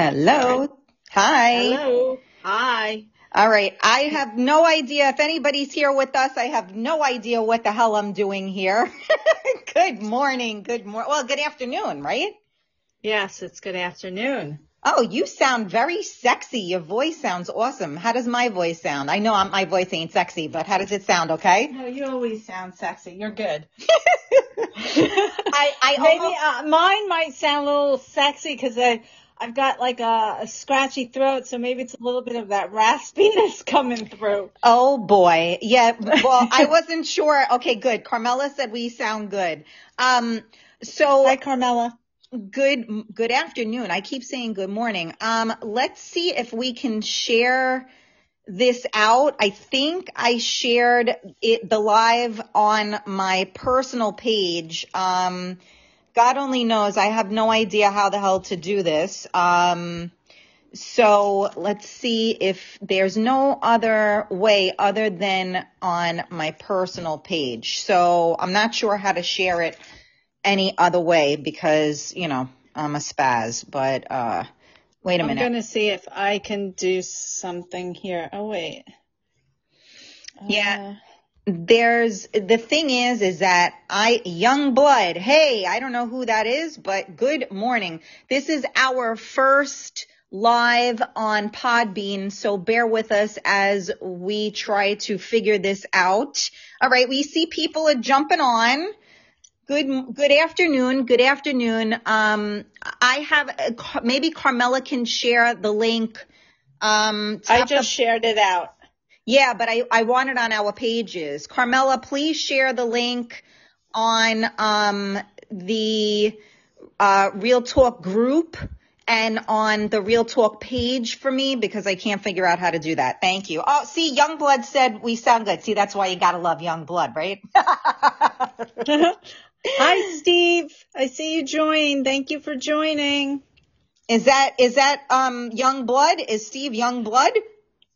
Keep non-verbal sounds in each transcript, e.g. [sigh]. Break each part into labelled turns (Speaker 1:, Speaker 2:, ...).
Speaker 1: Hello. Hi.
Speaker 2: Hello. Hi.
Speaker 1: All right. I have no idea if anybody's here with us. I have no idea what the hell I'm doing here. [laughs] good morning. Good morning. Well, good afternoon, right?
Speaker 2: Yes, it's good afternoon.
Speaker 1: Oh, you sound very sexy. Your voice sounds awesome. How does my voice sound? I know I'm, my voice ain't sexy, but how does it sound? Okay.
Speaker 2: No, you always sound sexy. You're good. [laughs] [laughs]
Speaker 1: I, I
Speaker 2: Maybe
Speaker 1: almost,
Speaker 2: uh, mine might sound a little sexy because I I've got like a, a scratchy throat, so maybe it's a little bit of that raspiness [laughs] coming through.
Speaker 1: oh boy. Yeah. [laughs] Well, I wasn't sure. Okay, good. Carmela said we sound good. Um, so
Speaker 2: Hi, Carmela.
Speaker 1: Good good afternoon. I keep saying good morning. Um, let's see if we can share this out. I think I shared it the live on my personal page. Um, God only knows. I have no idea how the hell to do this. Um, so let's see if there's no other way other than on my personal page. So I'm not sure how to share it any other way because, you know, I'm a spaz, but, uh, wait a
Speaker 2: I'm
Speaker 1: minute.
Speaker 2: I'm gonna see if I can do something here. Oh wait.
Speaker 1: Yeah. There's, the thing is, is that I, young blood, hey, I don't know who that is, but good morning. This is our first live on Podbean, so bear with us as we try to figure this out. All right, we see people are jumping on. Good, good afternoon. Good afternoon. Um, I have maybe Carmela can share the link. Um,
Speaker 2: I
Speaker 1: tap the-
Speaker 2: just shared it out.
Speaker 1: Yeah, but I I want it on our pages. Carmela, please share the link on um the uh, Real Talk group and on the Real Talk page for me because I can't figure out how to do that. Thank you. Oh, see, Youngblood said we sound good. See, that's why you gotta love Youngblood, right? [laughs]
Speaker 2: Hi, [laughs] Steve. I see you joined. Thank you for joining.
Speaker 1: is that is that um Youngblood? Is Steve Youngblood?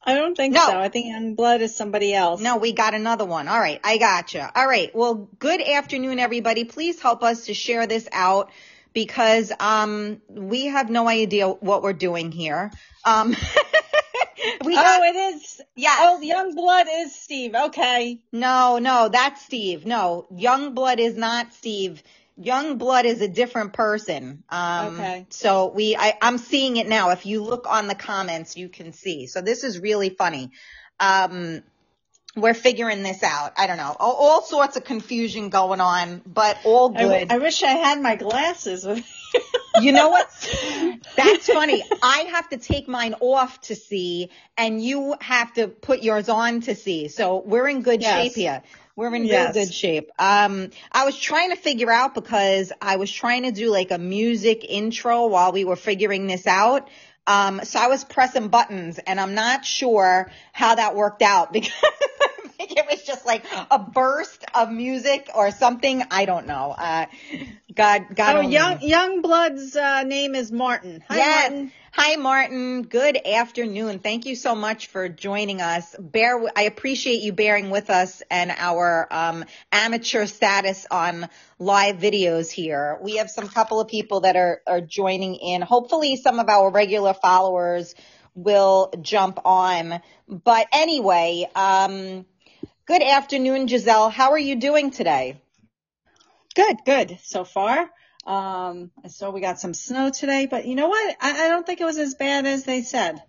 Speaker 2: I don't think
Speaker 1: No.
Speaker 2: so. I think Young Blood is somebody else.
Speaker 1: No, we got another one. All right, I gotcha. All right, well, good afternoon, everybody. Please help us to share this out because um we have no idea what we're doing here. Um, [laughs] we
Speaker 2: Oh, it is.
Speaker 1: Yeah.
Speaker 2: Oh, Young Blood is Steve. Okay.
Speaker 1: No, no, that's Steve. No, Young Blood is not Steve. Young Blood is a different person. Um,
Speaker 2: Okay.
Speaker 1: So we, I, I'm seeing it now. If you look on the comments, you can see. So this is really funny. Um, we're figuring this out. I don't know. All, all sorts of confusion going on, but all good.
Speaker 2: I wish I had my glasses [laughs]
Speaker 1: You know what? That's funny. I have to take mine off to see, and you have to put yours on to see. So we're in good
Speaker 2: Yes.
Speaker 1: shape here. We're in
Speaker 2: Yes.
Speaker 1: real good shape. Um, I was trying to figure out because I was trying to do like a music intro while we were figuring this out. Um, so I was pressing buttons, and I'm not sure how that worked out [laughs] because I think it was just like a burst of music or something. I don't know. Uh, God, God.
Speaker 2: Oh,
Speaker 1: only
Speaker 2: Young. Young Blood's uh, name is Martin. Hi,
Speaker 1: Yes.
Speaker 2: Martin.
Speaker 1: Hi, Martin. Good afternoon. Thank you so much for joining us. Bear, I appreciate you bearing with us and our um, amateur status on live videos here. We have some couple of people that are, are joining in. Hopefully, some of our regular followers will jump on. But anyway, um, good afternoon, Giselle. How are you doing today?
Speaker 2: Good, good so far. Um, saw we got some snow today, but you know what? I, I don't think it was as bad as they said.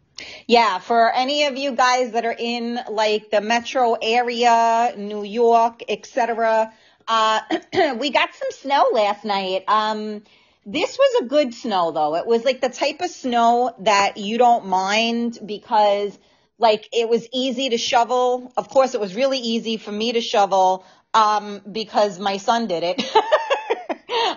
Speaker 1: Yeah, for any of you guys that are in like the metro area, New York, etc., uh, [clears throat] we got some snow last night. Um, this was a good snow though. It was like the type of snow that you don't mind because like it was easy to shovel. Of course, it was really easy for me to shovel um, because my son did it. [laughs]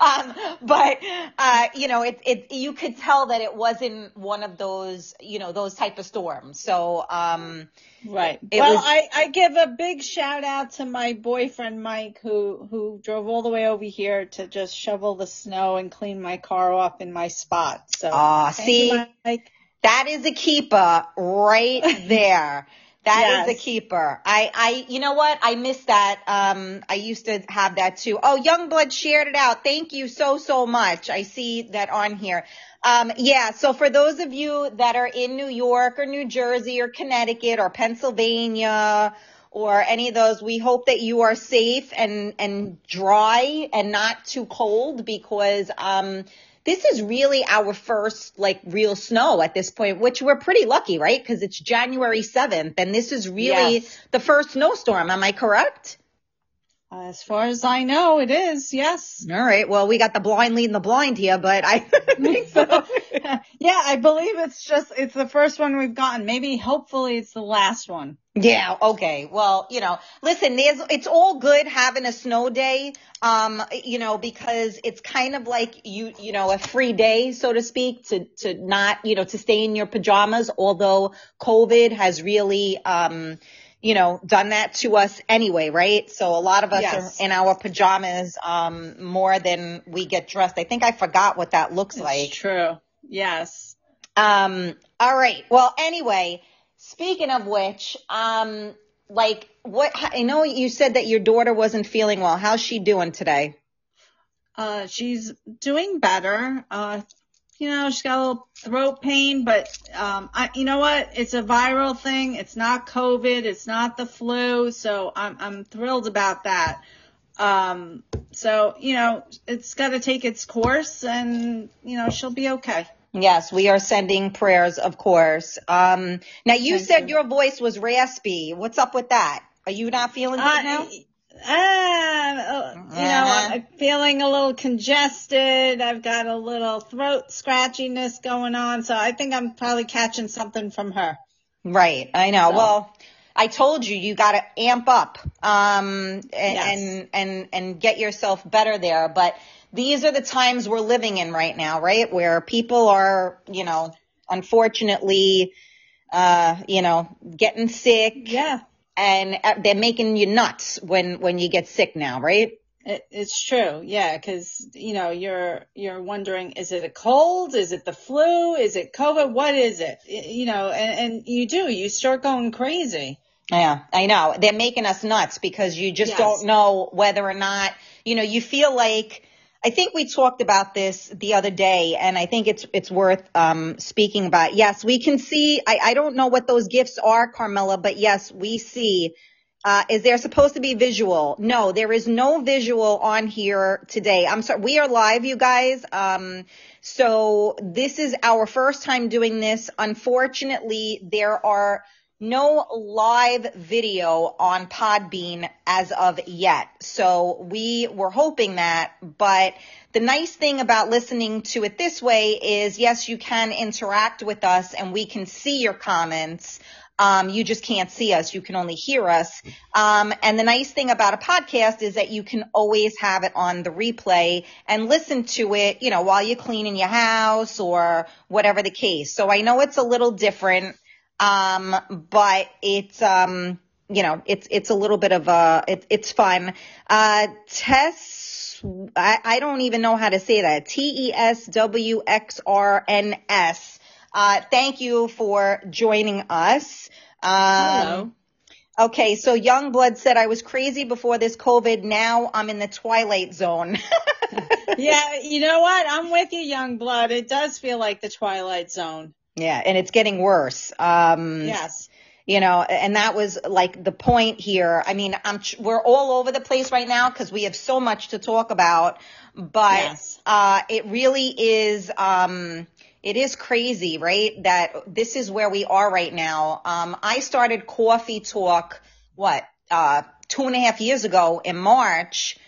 Speaker 1: um, but uh, you know, it, it you could tell that it wasn't one of those you know those type of storms. So um,
Speaker 2: Right. Well,
Speaker 1: was-
Speaker 2: I, I give a big shout out to my boyfriend Mike who who drove all the way over here to just shovel the snow and clean my car off in my spot. So
Speaker 1: Ah,
Speaker 2: you,
Speaker 1: see?
Speaker 2: Mike.
Speaker 1: That is a keeper right [laughs] there. That is a
Speaker 2: Yes.
Speaker 1: keeper. I, I, you know what? I missed that. Um, I used to have that too. Oh, Youngblood shared it out. Thank you so, so much. I see that on here. Um, yeah. So for those of you that are in New York or New Jersey or Connecticut or Pennsylvania or any of those, we hope that you are safe and, and dry and not too cold because, um, this is really our first like real snow at this point, which we're pretty lucky, right? Because it's January 7th and this is really
Speaker 2: Yes.
Speaker 1: the first snowstorm. Am I correct?
Speaker 2: As far as I know, it is. Yes.
Speaker 1: All right. Well, we got the blind leading the blind here, but I [laughs] think so. [laughs]
Speaker 2: yeah, I believe it's just it's the first one we've gotten. Maybe hopefully it's the last one.
Speaker 1: Yeah, okay. Well, you know, listen, there's it's all good having a snow day. Um, you know, because it's kind of like you, you know, a free day, so to speak, to to not, you know, to stay in your pajamas, although COVID has really um you know, done that to us anyway, right? So a lot of us
Speaker 2: Yes.
Speaker 1: are in our pajamas um more than we get dressed. I think I forgot what that looks
Speaker 2: It's
Speaker 1: like.
Speaker 2: true. Yes.
Speaker 1: Um, all right. Well, anyway, speaking of which, um, like what, I know you said that your daughter wasn't feeling well. How's she doing today?
Speaker 2: Uh, she's doing better. Uh, you know, she's got a little throat pain, but, um, I, you know what? It's a viral thing. It's not COVID. It's not the flu. So I'm, I'm thrilled about that. Um, so, you know, it's got to take its course and, you know, she'll be okay.
Speaker 1: Yes, we are sending prayers, of course. Um, now you
Speaker 2: Thank
Speaker 1: said
Speaker 2: you.
Speaker 1: your voice was raspy. What's up with that? Are you not feeling good now?
Speaker 2: Uh, you know,
Speaker 1: Uh-huh.
Speaker 2: I'm feeling a little congested. I've got a little throat scratchiness going on, so I think I'm probably catching something from her.
Speaker 1: Right. I know.
Speaker 2: So-
Speaker 1: Well, I told you you got to amp up um and,
Speaker 2: Yes.
Speaker 1: and and and get yourself better there, but these are the times we're living in right now, right? Where people are, you know, unfortunately uh, you know, getting sick
Speaker 2: Yeah,
Speaker 1: and uh, they're making you nuts when when you get sick now, right?
Speaker 2: it, it's true. Yeah, because you know you're you're wondering, is it a cold? Is it the flu? Is it COVID? What is it? You know, and, and you do. You start going crazy.
Speaker 1: Yeah, I know. They're making us nuts because you just
Speaker 2: Yes.
Speaker 1: don't know whether or not, you know, you feel like I think we talked about this the other day and I think it's it's worth um speaking about. Yes, we can see I, I don't know what those gifts are, Carmela, but yes, we see uh, is there supposed to be visual? No, there is no visual on here today. I'm sorry. We are live, you guys. Um, so this is our first time doing this. Unfortunately, there are no live video on Podbean as of yet. So we were hoping that, but the nice thing about listening to it this way is yes, you can interact with us and we can see your comments. Um, you just can't see us. You can only hear us. Um, and the nice thing about a podcast is that you can always have it on the replay and listen to it, you know, while you're cleaning your house or whatever the case. So I know it's a little different. Um, but it's, um, you know, it's, it's a little bit of a, it, it's fun. Uh, Tess, I, I don't even know how to say that. T-E-S-W-X-R-N-S. Uh, thank you for joining us. Um,
Speaker 2: Hello.
Speaker 1: Okay, so Youngblood said I was crazy before this COVID. Now I'm in the twilight zone. [laughs]
Speaker 2: yeah, you know what? I'm with you, young blood. It does feel like the Twilight Zone.
Speaker 1: Yeah, and it's getting worse. Um,
Speaker 2: Yes.
Speaker 1: you know, and that was like the point here. I mean, I'm we're all over the place right now because we have so much to talk about, but
Speaker 2: Yes.
Speaker 1: uh, it really is. Um, it is crazy, right? That this is where we are right now. Um, I started Coffee Talk, what, uh, two and a half years ago in March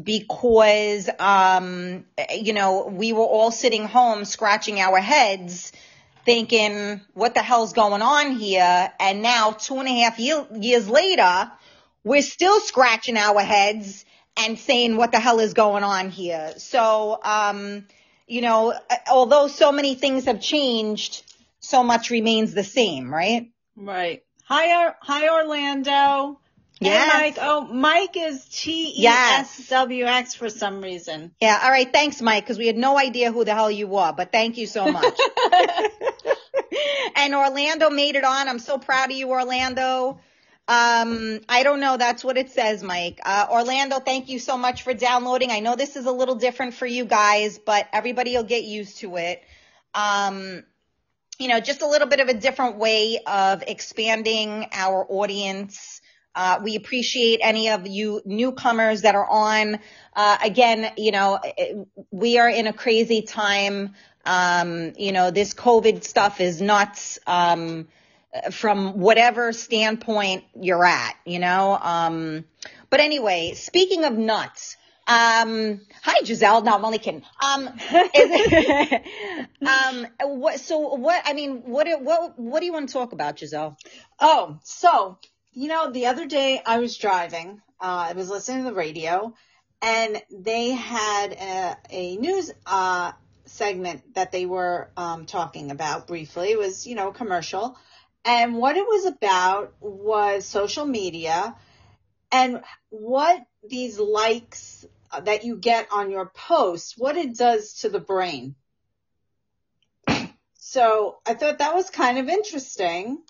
Speaker 1: because, um, you know, we were all sitting home scratching our heads thinking, what the hell's going on here? And now two and a half year, years later, we're still scratching our heads and saying, what the hell is going on here? So, um, you know, although so many things have changed, so much remains the same, right?
Speaker 2: Right. Hi, hi, Orlando.
Speaker 1: Yes.
Speaker 2: Hey, Mike. Oh, Mike is T E S W X for some reason.
Speaker 1: Yeah. All right. Thanks, Mike, because we had no idea who the hell you were, but thank you so much. [laughs] and Orlando made it on. I'm so proud of you, Orlando. Um, I don't know. That's what it says, Mike. Uh, Orlando, thank you so much for downloading. I know this is a little different for you guys, but everybody will get used to it. Um, you know, just a little bit of a different way of expanding our audience. Uh, we appreciate any of you newcomers that are on. Uh, again, you know, we are in a crazy time. Um, you know, this COVID stuff is nuts. Um, from whatever standpoint you're at, you know. Um, but anyway, speaking of nuts, um, hi Giselle. No, I'm only kidding. Um, it, [laughs] um, what, so what, I mean, what, what, what do you want to talk about, Giselle?
Speaker 2: Oh, so, you know, the other day I was driving, uh, I was listening to the radio and they had a, a news, uh, segment that they were, um, talking about briefly. It was, you know, commercial. And what it was about was social media and what these likes that you get on your post, what it does to the brain. So I thought that was kind of interesting.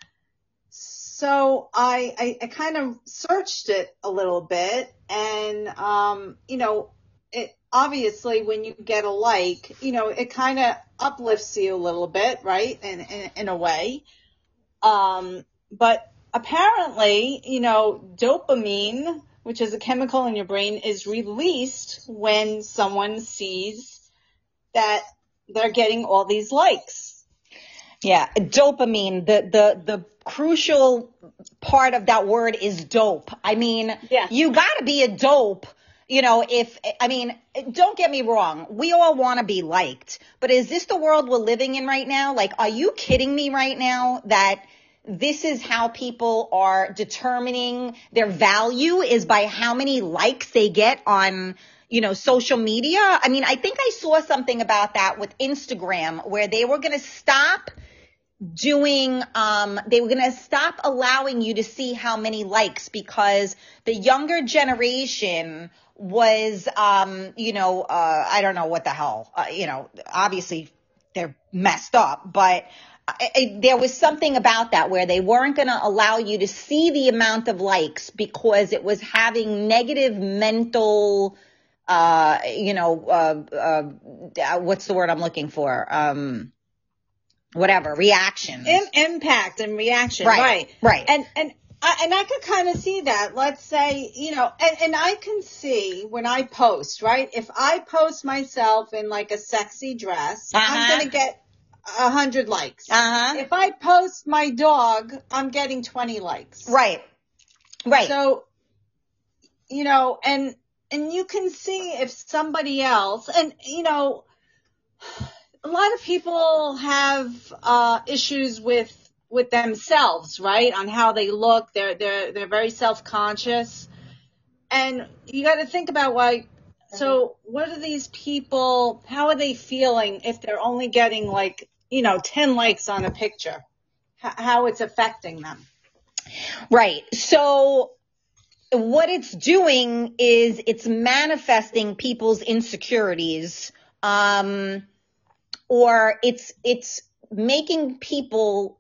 Speaker 2: So I, I, I kind of searched it a little bit and, um, you know, it obviously when you get a like, you know, it kind of uplifts you a little bit, right? In, in, in a way. Um, but apparently, you know, dopamine, which is a chemical in your brain, is released when someone sees that they're getting all these likes.
Speaker 1: Yeah, dopamine, the, the, the crucial part of that word is dope. I mean, yeah. you gotta be a dope. You know, if, I mean, don't get me wrong. We all want to be liked, but is this the world we're living in right now? Like, are you kidding me right now that this is how people are determining their value is by how many likes they get on you know, social media. I mean, I think I saw something about that with Instagram where they were going to stop doing, um, they were going to stop allowing you to see how many likes because the younger generation was, um, you know, uh, I don't know what the hell, uh, you know, obviously they're messed up, but I, there was something about that where they weren't going to allow you to see the amount of likes because it was having negative mental, uh, you know, uh, uh, what's the word I'm looking for? Um, whatever
Speaker 2: reaction, impact and reaction,
Speaker 1: right,
Speaker 2: right,
Speaker 1: right,
Speaker 2: and and. I, and I could kind of see that. Let's say, you know, and, and I can see when I post, right? If I post myself in like a sexy dress, uh-huh. I'm going to get a hundred likes.
Speaker 1: Uh-huh.
Speaker 2: If I post my dog, I'm getting 20 likes.
Speaker 1: Right. Right.
Speaker 2: So, you know, and, and you can see if somebody else, and you know, a lot of people have, uh, issues with, with themselves, right? On how they look. They're, they're, they're very self-conscious. And you got to think about why so what are these people, how are they feeling if they're only getting like, you know, 10 likes on a picture? H- how it's affecting them?
Speaker 1: Right. So what it's doing is it's manifesting people's insecurities, um, or it's, it's making people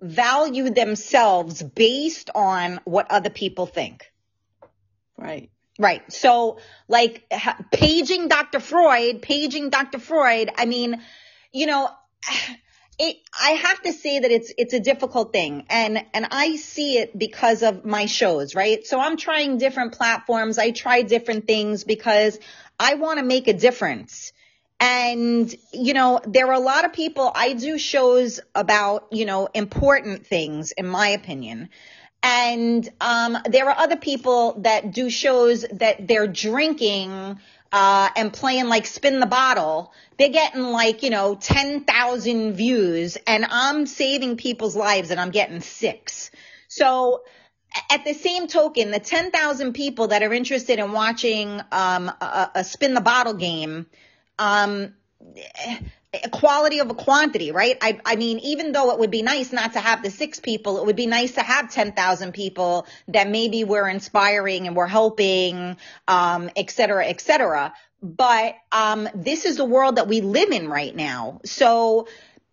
Speaker 1: value themselves based on what other people think.
Speaker 2: Right.
Speaker 1: Right. So like ha- paging Dr. Freud, paging Dr. Freud, I mean, you know, it, I have to say that it's, it's a difficult thing and, and I see it because of my shows, right? So I'm trying different platforms. I try different things because I want to make a difference. And, you know, there are a lot of people, I do shows about, you know, important things in my opinion. And um, there are other people that do shows that they're drinking uh, and playing like spin the bottle. They're getting like, you know, 10,000 views and I'm saving people's lives and I'm getting six. So at the same token, the 10,000 people that are interested in watching um, a, a spin the bottle game, um, quality of a quantity, right? I, I mean, even though it would be nice not to have the six people, it would be nice to have 10,000 people that maybe we're inspiring and we're helping, um, et cetera, et cetera. But, um, this is the world that we live in right now. So,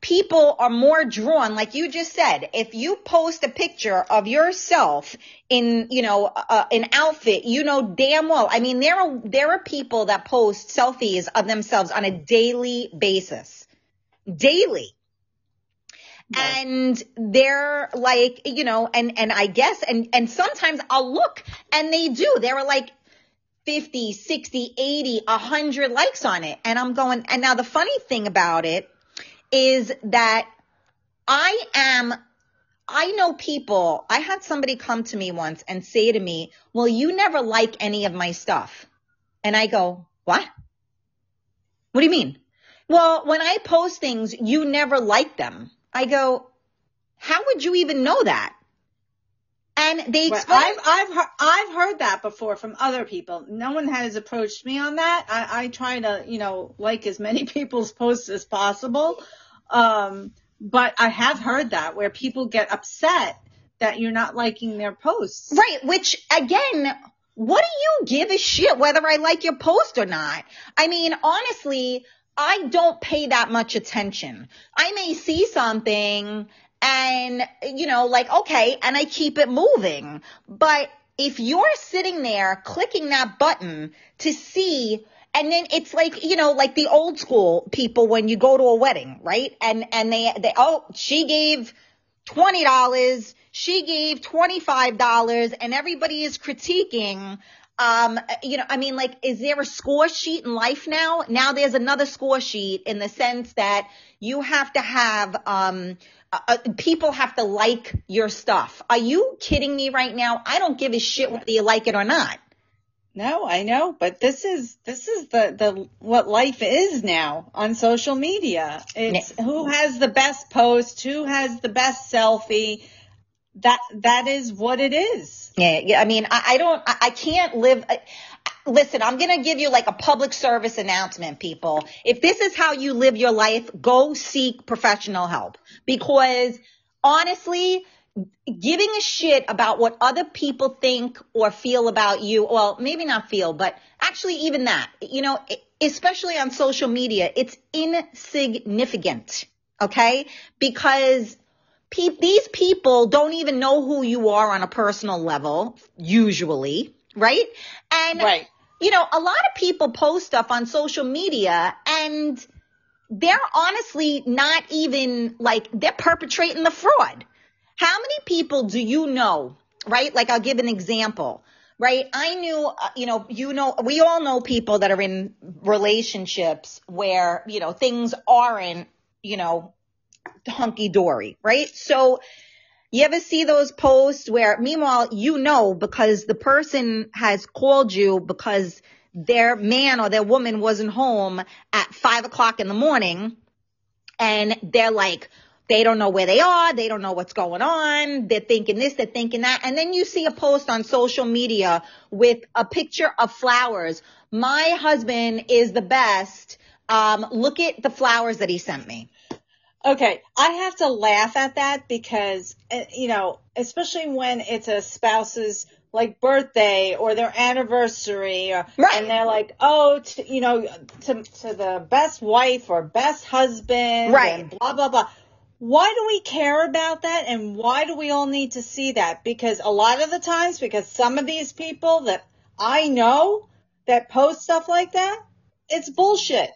Speaker 1: people are more drawn, like you just said, if you post a picture of yourself in, you know, uh, an outfit, you know damn well. I mean, there are, there are people that post selfies of themselves on a daily basis. daily. And they're like, you know, and, and I guess, and, and sometimes I'll look and they do. They were like 50, 60, 80, 100 likes on it. And I'm going, and now the funny thing about it is that I am I know people, I had somebody come to me once and say to me, well, you never like any of my stuff. And I go, what? What do you mean? Well, when I post things, you never like them. I go, how would you even know that? And they explain.
Speaker 2: I've, I've, heard, I've heard that before from other people. No one has approached me on that. I, I try to, you know, like as many [laughs] people's posts as possible. Um, but I have heard that where people get upset that you're not liking their posts.
Speaker 1: Right, which again, what do you give a shit whether I like your post or not? I mean, honestly, I don't pay that much attention. I may see something and, you know, like, okay, and I keep it moving. But if you're sitting there clicking that button to see and then it's like you know like the old school people when you go to a wedding right? And and they they oh she gave twenty dollars she gave twenty five dollars and everybody is critiquing um you know i mean like is there a score sheet in life now? Now there's another score sheet in the sense that you have to have um uh, uh people have to like your stuff. Are you kidding me right now? I don't give a shit whether you like it or not
Speaker 2: no, I know, but this is this is the the what life is now on social media. It's who has the best post, who has the best selfie. That that is what it is.
Speaker 1: Yeah, yeah. I mean, I, I don't, I, I can't live. I, listen, I'm going to give you like a public service announcement, people. If this is how you live your life, go seek professional help because honestly, giving a shit about what other people think or feel about you, well, maybe not feel, but actually even that, you know, especially on social media, it's insignificant. Okay. Because pe- these people don't even know who you are on a personal level, usually. Right. And,
Speaker 2: right.
Speaker 1: you know, a lot of people post stuff on social media and they're honestly not even like they're perpetrating the fraud how many people do you know, right? Like I'll give an example, right? I knew, uh, you know, you know, we all know people that are in relationships where, you know, things aren't, you know, hunky dory, right? So you ever see those posts where meanwhile you know because the person has called you because their man or their woman wasn't home at five o'clock in the morning and they're like, they don't know where they are. They don't know what's going on. They're thinking this, they're thinking that. And then you see a post on social media with a picture of flowers. My husband is the best. Um, look at the flowers that he sent me.
Speaker 2: Okay, I have to laugh at that because, eh, you know, especially when it's a spouse's like birthday or their anniversary or, right. and they're like, oh, to, you know, to, to the best wife or best husband
Speaker 1: right.
Speaker 2: and blah, blah, blah why do we care about that and why do we all need to see that? Because a lot of the times, because some of these people that I know that post stuff like that, it's bullshit.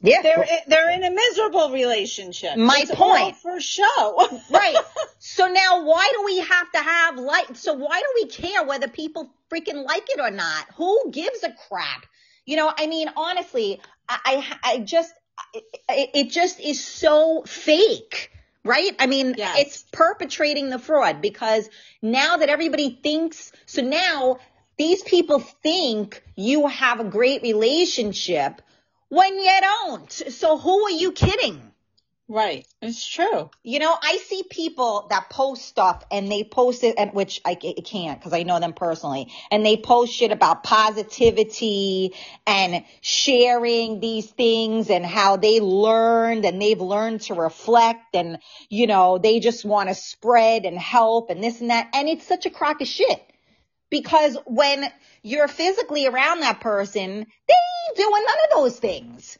Speaker 1: Yeah.
Speaker 2: They're, they're in a miserable relationship.
Speaker 1: My
Speaker 2: it's
Speaker 1: point.
Speaker 2: for show. [laughs]
Speaker 1: right. So now why do we have to have like, so why do we care whether people freaking like it or not? Who gives a crap? You know, I mean, honestly, I, I, I just, it, it just is so fake right? I mean, yes. it's perpetrating the fraud because now that everybody thinks, so now these people think you have a great relationship when you don't. So who are you kidding?
Speaker 2: Right. It's true.
Speaker 1: You know, I see people that post stuff and they post it, and which I, I can't because I know them personally, and they post shit about positivity and sharing these things and how they learned and they've learned to reflect and, you know, they just want to spread and help and this and that. And it's such a crock of shit because when you're physically around that person, they ain't doing none of those things.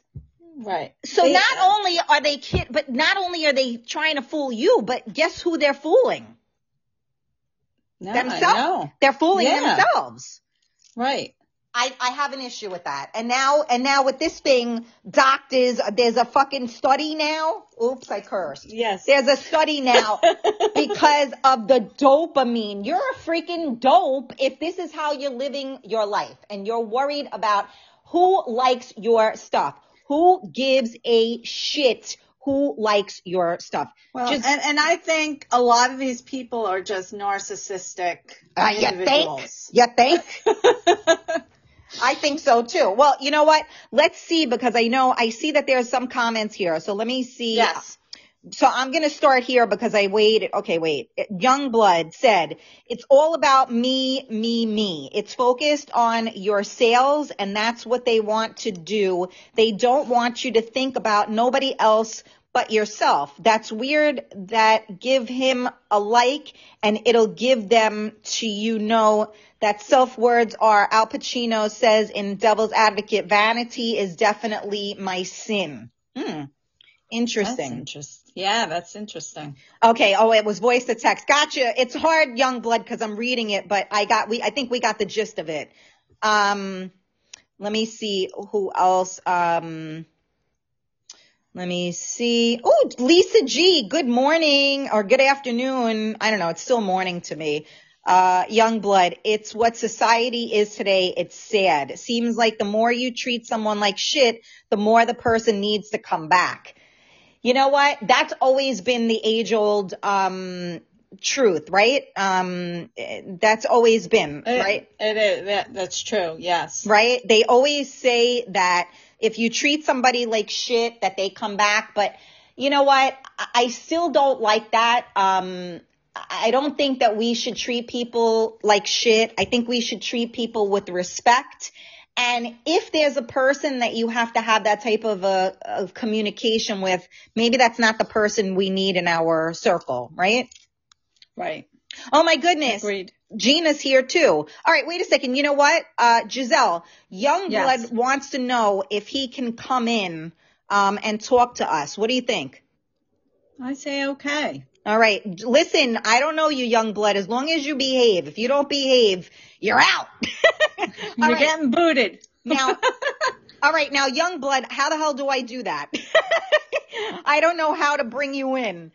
Speaker 2: Right.
Speaker 1: So they, not only are they kid, but not only are they trying to fool you, but guess who they're fooling?
Speaker 2: No,
Speaker 1: themselves. They're fooling yeah. themselves.
Speaker 2: Right.
Speaker 1: I, I have an issue with that. And now, and now with this thing, doctors, there's a fucking study now. Oops, I cursed.
Speaker 2: Yes.
Speaker 1: There's a study now [laughs] because of the dopamine. You're a freaking dope if this is how you're living your life and you're worried about who likes your stuff. Who gives a shit who likes your stuff?
Speaker 2: Well,
Speaker 1: Just-
Speaker 2: and, and I think a lot of these people are just narcissistic
Speaker 1: Uh, you think?
Speaker 2: individuals.
Speaker 1: You think? [laughs] I think so too. Well, you know what? Let's see because I know I see that there's some comments here. So let me see.
Speaker 2: Yes.
Speaker 1: So I'm going to start here because I waited. Okay, wait. Youngblood said, it's all about me, me, me. It's focused on your sales and that's what they want to do. They don't want you to think about nobody else but yourself. That's weird that give him a like and it'll give them to you know that self words are Al Pacino says in Devil's Advocate, vanity is definitely my sin. Hmm.
Speaker 2: That's
Speaker 1: Interesting.
Speaker 2: Yeah, that's interesting.
Speaker 1: Okay. Oh, it was voice to text. Gotcha. It's hard, young blood, because I'm reading it, but I got we. I think we got the gist of it. Um, let me see who else. Um, let me see. Oh, Lisa G. Good morning or good afternoon. I don't know. It's still morning to me. Uh, young blood. It's what society is today. It's sad. It seems like the more you treat someone like shit, the more the person needs to come back. You know what? That's always been the age old, um, truth, right? Um, that's always been,
Speaker 2: It-
Speaker 1: right?
Speaker 2: It is. That, that's true. Yes.
Speaker 1: Right? They always say that if you treat somebody like shit, that they come back. But you know what? I I still don't like that. Um, I don't think that we should treat people like shit. I think we should treat people with respect. And if there's a person that you have to have that type of a of communication with, maybe that's not the person we need in our circle, right?
Speaker 2: Right.
Speaker 1: Oh my goodness.
Speaker 2: Agreed.
Speaker 1: Gina's here too. All right, wait a second. You know what? Uh, Giselle, Youngblood
Speaker 2: Yes.
Speaker 1: wants to know if he can come in, um, and talk to us. What do you think?
Speaker 2: I say okay.
Speaker 1: All right. Listen, I don't know you, young blood. As long as you behave. If you don't behave, you're out. [laughs]
Speaker 2: You're
Speaker 1: right.
Speaker 2: getting booted.
Speaker 1: Now, [laughs] all right. Now, young blood, how the hell do I do that? [laughs] I don't know how to bring you in.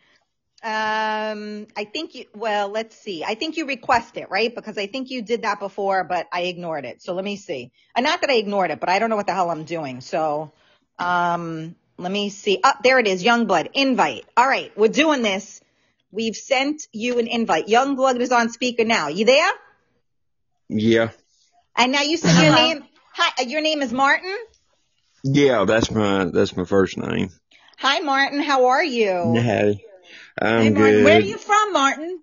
Speaker 1: Um, I think you, well, let's see. I think you request it, right? Because I think you did that before, but I ignored it. So let me see. And not that I ignored it, but I don't know what the hell I'm doing. So, um, let me see. Up there it is. Youngblood invite. All right. We're doing this. We've sent you an invite. Young Youngblood is on speaker now. You there?
Speaker 3: Yeah.
Speaker 1: And now you said your name. Hi, uh, your name is Martin?
Speaker 3: Yeah, that's my that's my first name.
Speaker 1: Hi, Martin. How are you?
Speaker 3: Hey. I'm
Speaker 2: Hey, Martin,
Speaker 3: good.
Speaker 2: where are you from, Martin?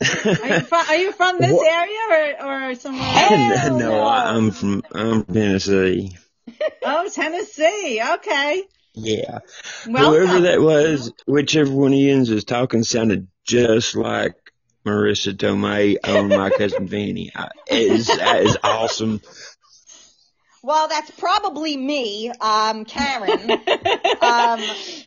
Speaker 2: Are you from, are you from this
Speaker 3: What?
Speaker 2: area or, or somewhere [laughs] else?
Speaker 1: Hell
Speaker 3: no, I- I'm from I'm from Tennessee. [laughs]
Speaker 2: Oh, Tennessee. Okay.
Speaker 3: Yeah.
Speaker 2: Welcome.
Speaker 3: Whoever that was, whichever one of you was talking sounded just like Marisa Tomei or my [laughs] cousin Vinny. I- It is, that is awesome.
Speaker 1: Well, that's probably me, um, Karen. um,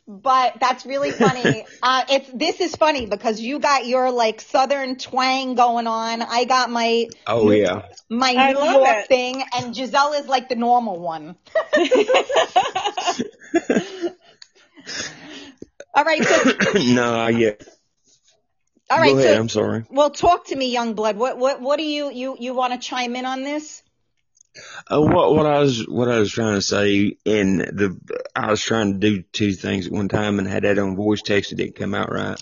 Speaker 1: but that's really funny. Uh, it's, this is funny because you got your like southern twang going on. I got my,
Speaker 3: Oh yeah.
Speaker 1: my
Speaker 2: I
Speaker 1: New York
Speaker 2: it.
Speaker 1: thing and Giselle is like the normal one. [laughs] [laughs] [laughs] All right. So, [coughs]
Speaker 3: no, yeah.
Speaker 1: all right.
Speaker 3: Go ahead.
Speaker 1: So,
Speaker 3: I'm sorry.
Speaker 1: well, talk to me, young blood. What, what, what do you, you, you want to chime in on this?
Speaker 3: Uh, what what I was what I was trying to say, and the I was trying to do two things at one time, and had that on voice text. It didn't come out right.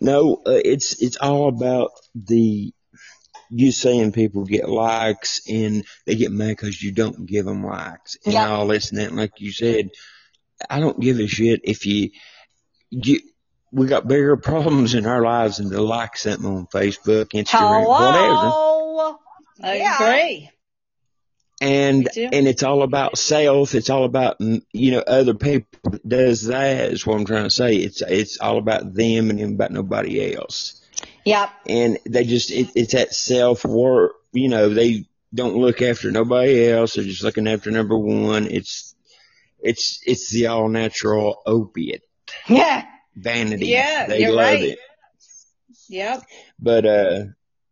Speaker 3: No, uh, it's it's all about the you saying people get likes and they get mad because you don't give them likes and
Speaker 1: Yeah.
Speaker 3: all this and that. Like you said, I don't give a shit if you you. We got bigger [laughs] problems in our lives than to like something on Facebook, Instagram, whatever.
Speaker 1: Hello.
Speaker 2: I
Speaker 1: Yeah.
Speaker 2: agree.
Speaker 3: and and it's all about self. It's all about you know other people that does that. Is what I'm trying to say. It's it's all about them and about nobody else.
Speaker 1: Yep.
Speaker 3: And they just it, it's that self work. You know they don't look after nobody else. They're just looking after number one. It's it's it's the all natural opiate
Speaker 1: Yeah.
Speaker 3: vanity.
Speaker 2: Yeah,
Speaker 3: they
Speaker 2: you're
Speaker 3: love
Speaker 2: right.
Speaker 3: it.
Speaker 2: Yep.
Speaker 3: But uh,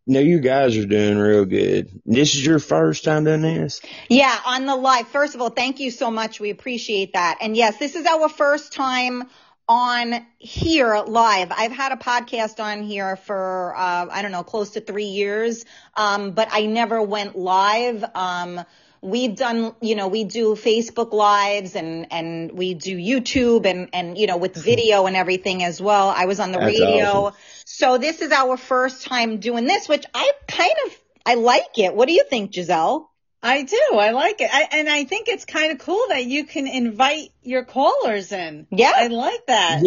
Speaker 3: No, you guys are doing real good. This is your first time doing this?
Speaker 1: Yeah, on the live. First of all, thank you so much. We appreciate that. And yes, this is our first time on here live. I've had a podcast on here for, uh, I don't know, close to three years. Um, but I never went live. Um, we've done, you know, we do Facebook lives and, and we do YouTube and, and, you know, with video and everything as well. I was on the
Speaker 3: That's
Speaker 1: radio.
Speaker 3: awesome.
Speaker 1: So this is our first time doing this, which I kind of, I like it. What do you think, Giselle?
Speaker 2: I do. I like it. I, and I think it's kind of cool that you can invite your callers in.
Speaker 1: Yeah.
Speaker 2: I like that.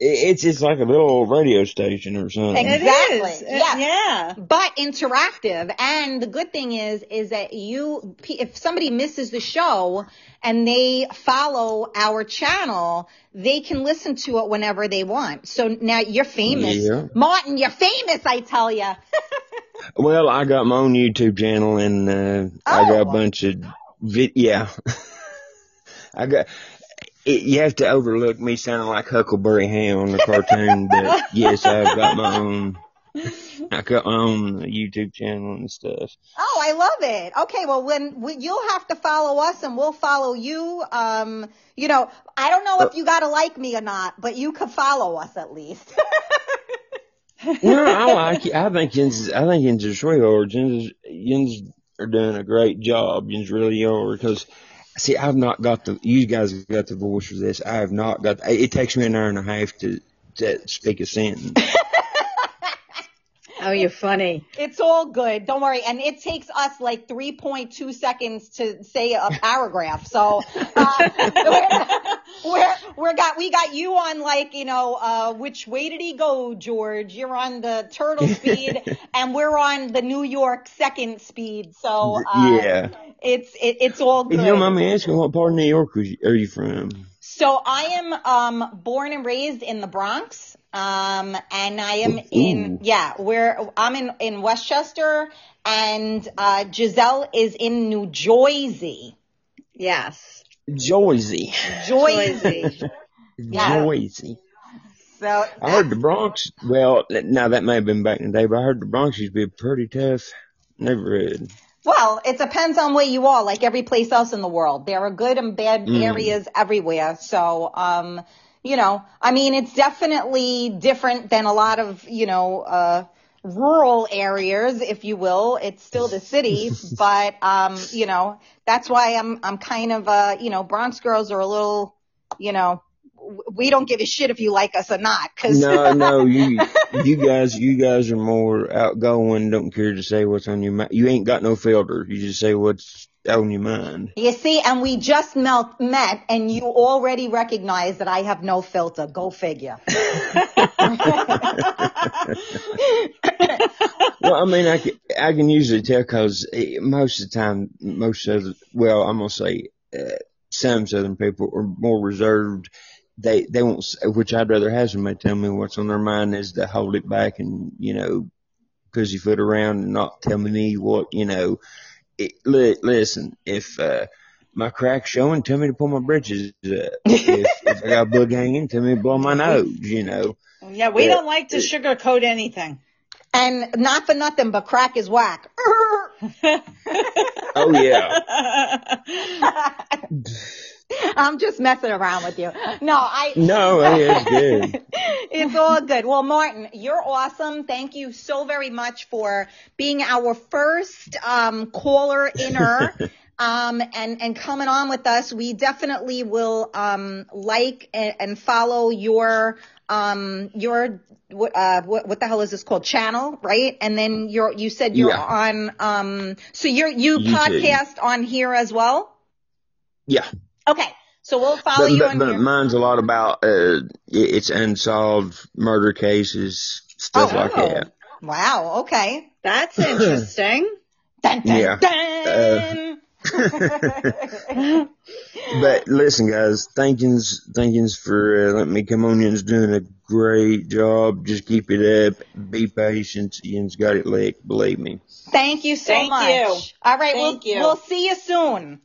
Speaker 3: Yeah. It's it's like a little radio station or something.
Speaker 1: Exactly.
Speaker 2: is.
Speaker 1: Yes.
Speaker 2: Yeah.
Speaker 1: but interactive. And the good thing is, is that you, if somebody misses the show and they follow our channel, they can listen to it whenever they want. So now you're famous.
Speaker 3: Yeah.
Speaker 1: Martin, you're famous, I tell you. [laughs]
Speaker 3: Well, I got my own YouTube channel and uh, I got a
Speaker 1: Oh.
Speaker 3: bunch of vid. Yeah, [laughs] I got. It, you have to overlook me sounding like Huckleberry Ham on the cartoon, but yes, I've got my own. I got my own YouTube channel and stuff.
Speaker 1: Oh, I love it. Okay, well, when we, you'll have to follow us and we'll follow you. Um, you know, I don't know if you gotta like me or not, but you could follow us at least. [laughs]
Speaker 3: No, I like it. I think yins, I think yins are sweethearts. Yins, yins are doing a great job. Yins really are because. See, I've not got the. You guys have got the voice for this. I have not got. It takes me an hour and a half to to speak a sentence. [laughs]
Speaker 2: Oh, you're funny.
Speaker 1: It's all good. Don't worry. And it takes us like 3.2 seconds to say a paragraph. So, uh, we're, we're, we're got, we got you on like, you know, uh, which way did he go, George? You're on the turtle [laughs] speed and we're on the New York second speed. So, uh,
Speaker 3: yeah.
Speaker 1: it's, it, it's all
Speaker 3: If
Speaker 1: good.
Speaker 3: you don't mind me asking, what part of New York was you, are you from?
Speaker 1: So I am um, born and raised in the Bronx, um, and I am in
Speaker 3: Ooh.
Speaker 1: yeah, where I'm in in Westchester, and uh, Giselle is in New Jersey.
Speaker 2: Yes.
Speaker 3: Jersey.
Speaker 1: Jersey. [laughs] Yeah.
Speaker 3: Jersey.
Speaker 1: so
Speaker 3: I heard the Bronx. Well, now that may have been back in the day, but I heard the Bronx used to be pretty tough neighborhood.
Speaker 1: well, it depends on where you are, like every place else in the world. There are good and bad
Speaker 3: Mm.
Speaker 1: areas everywhere. So, um, you know, I mean, it's definitely different than a lot of, you know, uh, rural areas, if you will. It's still the city, [laughs] but, um, you know, that's why I'm, I'm kind of, uh, you know, Bronx girls are a little, you know, we don't give a shit if you like us or not, cause.
Speaker 3: No, no, [laughs] you, you guys, you guys are more outgoing. Don't care to say what's on your mind. You ain't got no filter. You just say what's on your mind.
Speaker 1: You see, and we just melt, met, and you already recognize that I have no filter. Go figure. [laughs]
Speaker 3: Well, I mean, I can, I can usually tell because most of the time, most of the, well, I'm gonna say, uh, some Southern people are more reserved. They, they won't, s- which I'd rather have somebody tell me what's on their mind is to hold it back and, you know, pussyfoot around and not tell me what, you know, it, li- listen, if, uh, my crack's showing, tell me to pull my britches up. [laughs] if, if I got bug hanging, tell me to blow my nose, you know.
Speaker 2: Yeah, we
Speaker 3: Yeah.
Speaker 2: don't like to sugarcoat anything.
Speaker 1: And not for nothing, but crack is whack.
Speaker 3: Oh yeah. [laughs] [laughs] [laughs]
Speaker 1: I'm just messing around with you. No, I. [laughs]
Speaker 3: No, it's good. [laughs]
Speaker 1: it's all good. Well, Martin, you're awesome. Thank you so very much for being our first um, caller inner. Um, and, and coming on with us, we definitely will, um, like and, and follow your, um, your, what, uh, what, what the hell is this called? Channel, right? And then you're, you said you're
Speaker 3: Yeah.
Speaker 1: on, um, so you're, you
Speaker 3: YouTube.
Speaker 1: podcast on here as well?
Speaker 3: Yeah.
Speaker 1: Okay. So we'll follow
Speaker 3: But,
Speaker 1: you
Speaker 3: but,
Speaker 1: on
Speaker 3: but
Speaker 1: here.
Speaker 3: mine's a lot about uh, it's unsolved murder cases, stuff
Speaker 1: Oh.
Speaker 3: like that.
Speaker 1: Wow. Okay.
Speaker 2: That's [clears throat] interesting.
Speaker 1: Dun, dun,
Speaker 3: Yeah.
Speaker 1: dun. [laughs]
Speaker 3: But listen, guys, thank yous, thank yous for uh, letting me come on. Yous doing a great job. Just keep it up. Be patient. Yins got it licked. Believe me.
Speaker 1: Thank you so
Speaker 2: Thank
Speaker 1: much.
Speaker 2: you.
Speaker 1: All right.
Speaker 2: Thank
Speaker 1: we'll,
Speaker 2: you.
Speaker 1: we'll see you soon.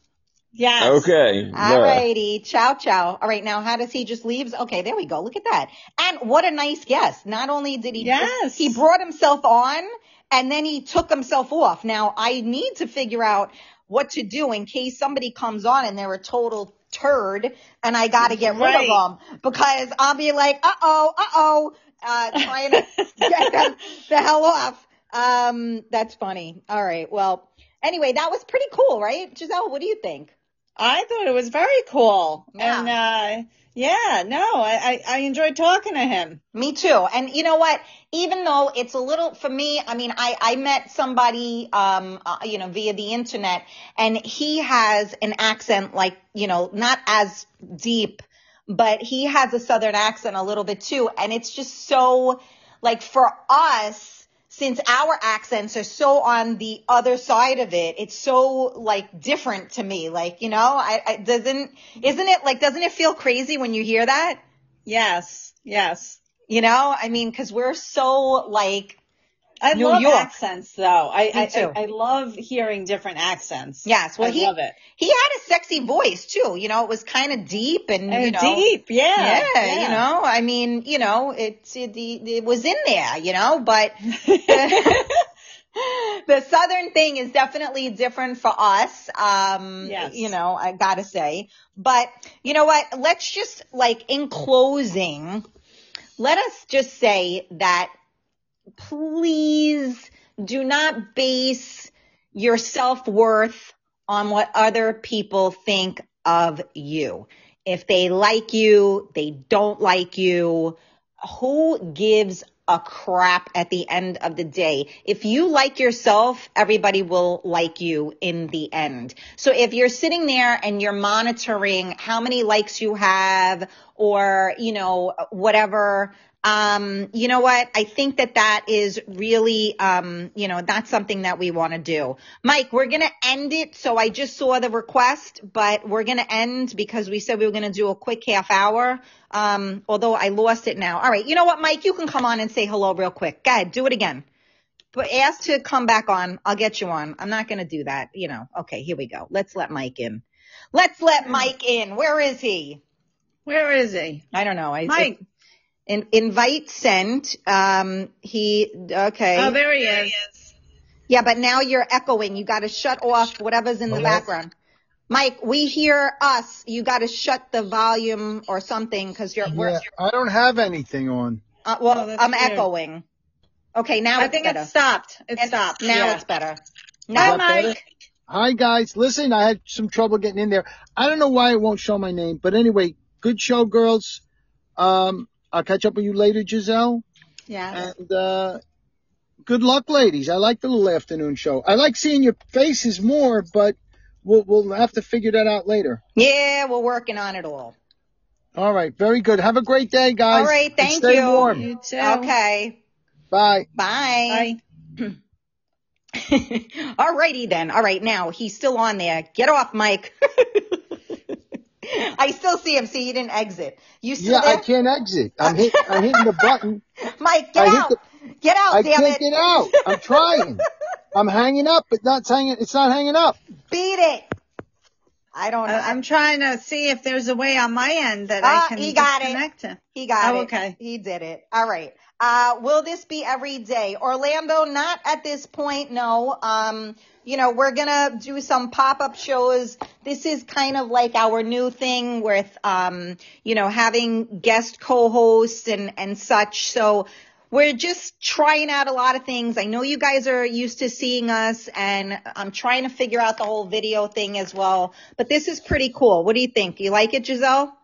Speaker 2: Yes.
Speaker 3: Okay.
Speaker 1: All
Speaker 3: bye.
Speaker 1: righty. Ciao, ciao. All right. Now, how does he just leaves? Okay. There we go. Look at that. And what a nice guest. Not only did he,
Speaker 2: Yes.
Speaker 1: he brought himself on and then he took himself off. Now I need to figure out what to do in case somebody comes on and they're a total turd and I got to get
Speaker 2: Right.
Speaker 1: rid of them because I'll be like, uh oh, uh oh, uh, trying to [laughs] get them the hell off. Um, that's funny. All right. Well, anyway, that was pretty cool, right? Giselle, what do you think?
Speaker 2: I thought it was very cool.
Speaker 1: Yeah.
Speaker 2: And, uh, yeah, no, I, I, I enjoyed talking to him.
Speaker 1: Me too. And you know what? Even though it's a little for me, I mean, I I met somebody, um, uh, you know, via the internet, and he has an accent like, you know, not as deep, but he has a southern accent a little bit too, and it's just so like for us. Since our accents are so on the other side of it, it's so like different to me. Like, you know, I, I doesn't, isn't it like, doesn't it feel crazy when you hear that?
Speaker 2: Yes, yes.
Speaker 1: You know, I mean, because we're so like,
Speaker 2: I
Speaker 1: New
Speaker 2: love
Speaker 1: York.
Speaker 2: accents though. I,
Speaker 1: too.
Speaker 2: I, I love hearing different accents.
Speaker 1: yes, well,
Speaker 2: I
Speaker 1: he
Speaker 2: love it.
Speaker 1: he had a sexy voice too. You know, it was kind of deep and you know,
Speaker 2: deep, yeah.
Speaker 1: yeah, you know, I mean, you know, it, it, it was in there, you know, but [laughs] [laughs] the southern thing is definitely different for us. Um,
Speaker 2: Yes.
Speaker 1: you know, I gotta say, but you know what? Let's just like in closing, let us just say that please do not base your self-worth on what other people think of you. If they like you, they don't like you. Who gives a crap at the end of the day? If you like yourself, everybody will like you in the end. So if you're sitting there and you're monitoring how many likes you have or, you know, whatever, um, you know what? I think that that is really, um, you know, that's something that we want to do. Mike, we're going to end it. So I just saw the request, but we're going to end because we said we were going to do a quick half hour. Um, although I lost it now. All right. You know what, Mike? You can come on and say hello real quick. Go ahead. Do it again. But ask to come back on. I'll get you on. I'm not going to do that. You know, okay, here we go. Let's let Mike in. Let's let Mike in. Where is he?
Speaker 2: Where is he?
Speaker 1: I don't know. I,
Speaker 2: Mike.
Speaker 1: In, invite sent. Um, he okay.
Speaker 2: Oh, there he is.
Speaker 1: yeah, but now you're echoing. You got to shut off whatever's in the
Speaker 4: Hello?
Speaker 1: background. Mike, we hear us. You got to shut the volume or something because you're. We're,
Speaker 4: Yeah, I don't have anything on.
Speaker 1: uh, well,
Speaker 2: Oh,
Speaker 1: I'm
Speaker 2: weird.
Speaker 1: echoing. Okay, now
Speaker 2: I
Speaker 1: it's
Speaker 2: think
Speaker 1: better.
Speaker 2: it stopped. It
Speaker 1: And
Speaker 2: stopped.
Speaker 1: Now
Speaker 2: yeah.
Speaker 1: it's better.
Speaker 2: Hi,
Speaker 1: Now,
Speaker 4: that better?
Speaker 2: Mike.
Speaker 4: Hi guys, listen, I had some trouble getting in there. I don't know why it won't show my name, but anyway, good show, girls. Um, I'll catch up with you later, Giselle.
Speaker 2: Yeah.
Speaker 4: And uh, good luck, ladies. I like the little afternoon show. I like seeing your faces more, but we'll we'll have to figure that out later.
Speaker 1: yeah, we're working on it all.
Speaker 4: All right, very good. Have a great day, guys.
Speaker 1: All right,
Speaker 4: And
Speaker 1: thank
Speaker 4: stay
Speaker 1: you.
Speaker 4: warm.
Speaker 2: You too.
Speaker 1: Okay,
Speaker 4: Bye.
Speaker 1: bye.
Speaker 2: Bye. [laughs]
Speaker 1: All righty then. All right, now he's still on there. Get off, Mike. [laughs] [laughs] I still see him. See, he didn't exit. You still
Speaker 4: Yeah, I can't exit. I'm hit, I'm hitting the button. [laughs]
Speaker 1: Mike, get
Speaker 4: I
Speaker 1: out.
Speaker 4: the-
Speaker 1: get out,
Speaker 4: I
Speaker 1: damn
Speaker 4: can't
Speaker 1: it.
Speaker 4: get out. I'm trying. [laughs] I'm hanging up, but not hanging. It's not hanging up.
Speaker 1: Beat it. I don't know.
Speaker 2: I- I'm trying to see if there's a way on my end that
Speaker 1: Ah,
Speaker 2: I can
Speaker 1: he got it.
Speaker 2: him.
Speaker 1: He got
Speaker 2: Oh,
Speaker 1: it.
Speaker 2: okay.
Speaker 1: He did it. All right. Uh, will this be every day? Orlando, not at this point, no. Um, you know, we're gonna do some pop-up shows. This is kind of like our new thing with, um, you know, having guest co-hosts and, and such. So we're just trying out a lot of things. I know you guys are used to seeing us and I'm trying to figure out the whole video thing as well. But this is pretty cool. What do you think? You like it, Giselle?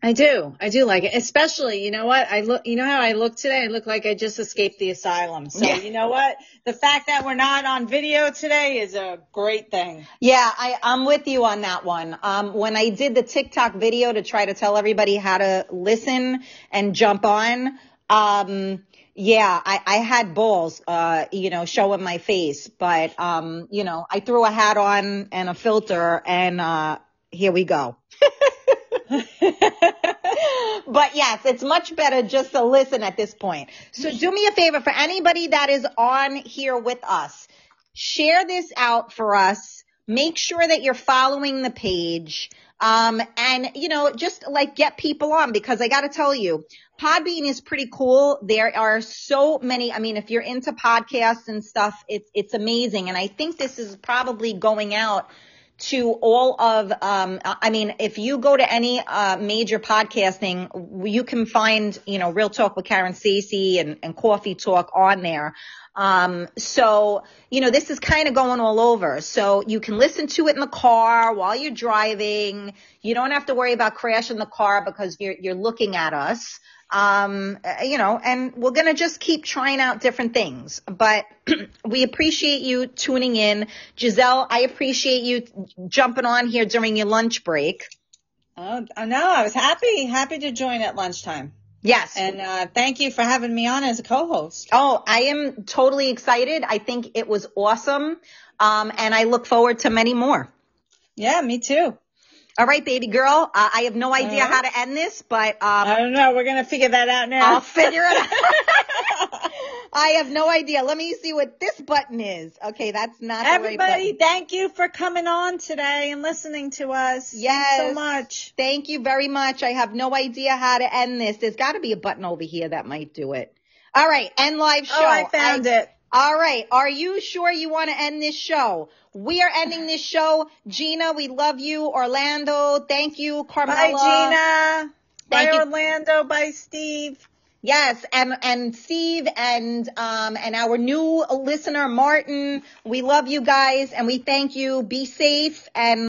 Speaker 2: I do. I do like it. Especially, you know what? I look, you know how I look today? I look like I just escaped the asylum. So,
Speaker 1: Yeah.
Speaker 2: you know what? The fact that we're not on video today is a great thing.
Speaker 1: Yeah, I, I'm with you on that one. Um, when I did the TikTok video to try to tell everybody how to listen and jump on, um, yeah, I, I had balls, uh, you know, showing my face, but, um, you know, I threw a hat on and a filter and, uh, here we go. [laughs] but yes, it's much better just to listen at this point. So do me a favor for anybody that is on here with us, share this out for us. Make sure that you're following the page. Um, and you know, just like get people on because I got to tell you, Podbean is pretty cool. There are so many. I mean, if you're into podcasts and stuff, it's it's amazing. And I think this is probably going out to all of, um, I mean, if you go to any, uh, major podcasting, you can find, you know, Real Talk with Karen Stacey and, and Coffee Talk on there. Um, so, you know, this is kind of going all over. So you can listen to it in the car while you're driving. You don't have to worry about crashing the car because you're, you're looking at us. Um, you know, and we're going to just keep trying out different things, but [clears throat] we appreciate you tuning in. Giselle, I appreciate you jumping on here during your lunch break.
Speaker 2: Oh, no, I was happy, happy to join at lunchtime.
Speaker 1: Yes.
Speaker 2: And, uh, thank you for having me on as a co-host.
Speaker 1: Oh, I am totally excited. I think it was awesome. Um, and I look forward to many more.
Speaker 2: Yeah, me too.
Speaker 1: All right, baby girl. Uh, I have no idea how to end this, but um,
Speaker 2: I don't know. We're gonna figure that out now.
Speaker 1: I'll figure it [laughs] out. [laughs] I have no idea. Let me see what this button is. Okay, that's not the
Speaker 2: Everybody,
Speaker 1: right
Speaker 2: thank you for coming on today and listening to us.
Speaker 1: Yes.
Speaker 2: Thanks so much.
Speaker 1: Thank you very much. I have no idea how to end this. There's got to be a button over here that might do it. All right, end live show.
Speaker 2: Oh, I found it.
Speaker 1: All right. Are you sure you want to end this show? We are ending this show. Gina, we love you. Orlando, thank you. Carmela.
Speaker 2: Bye, Gina.
Speaker 1: Thank
Speaker 2: Bye,
Speaker 1: you.
Speaker 2: Orlando. Bye, Steve.
Speaker 1: Yes, and and Steve and um and our new listener Martin, we love you guys and we thank you. Be safe and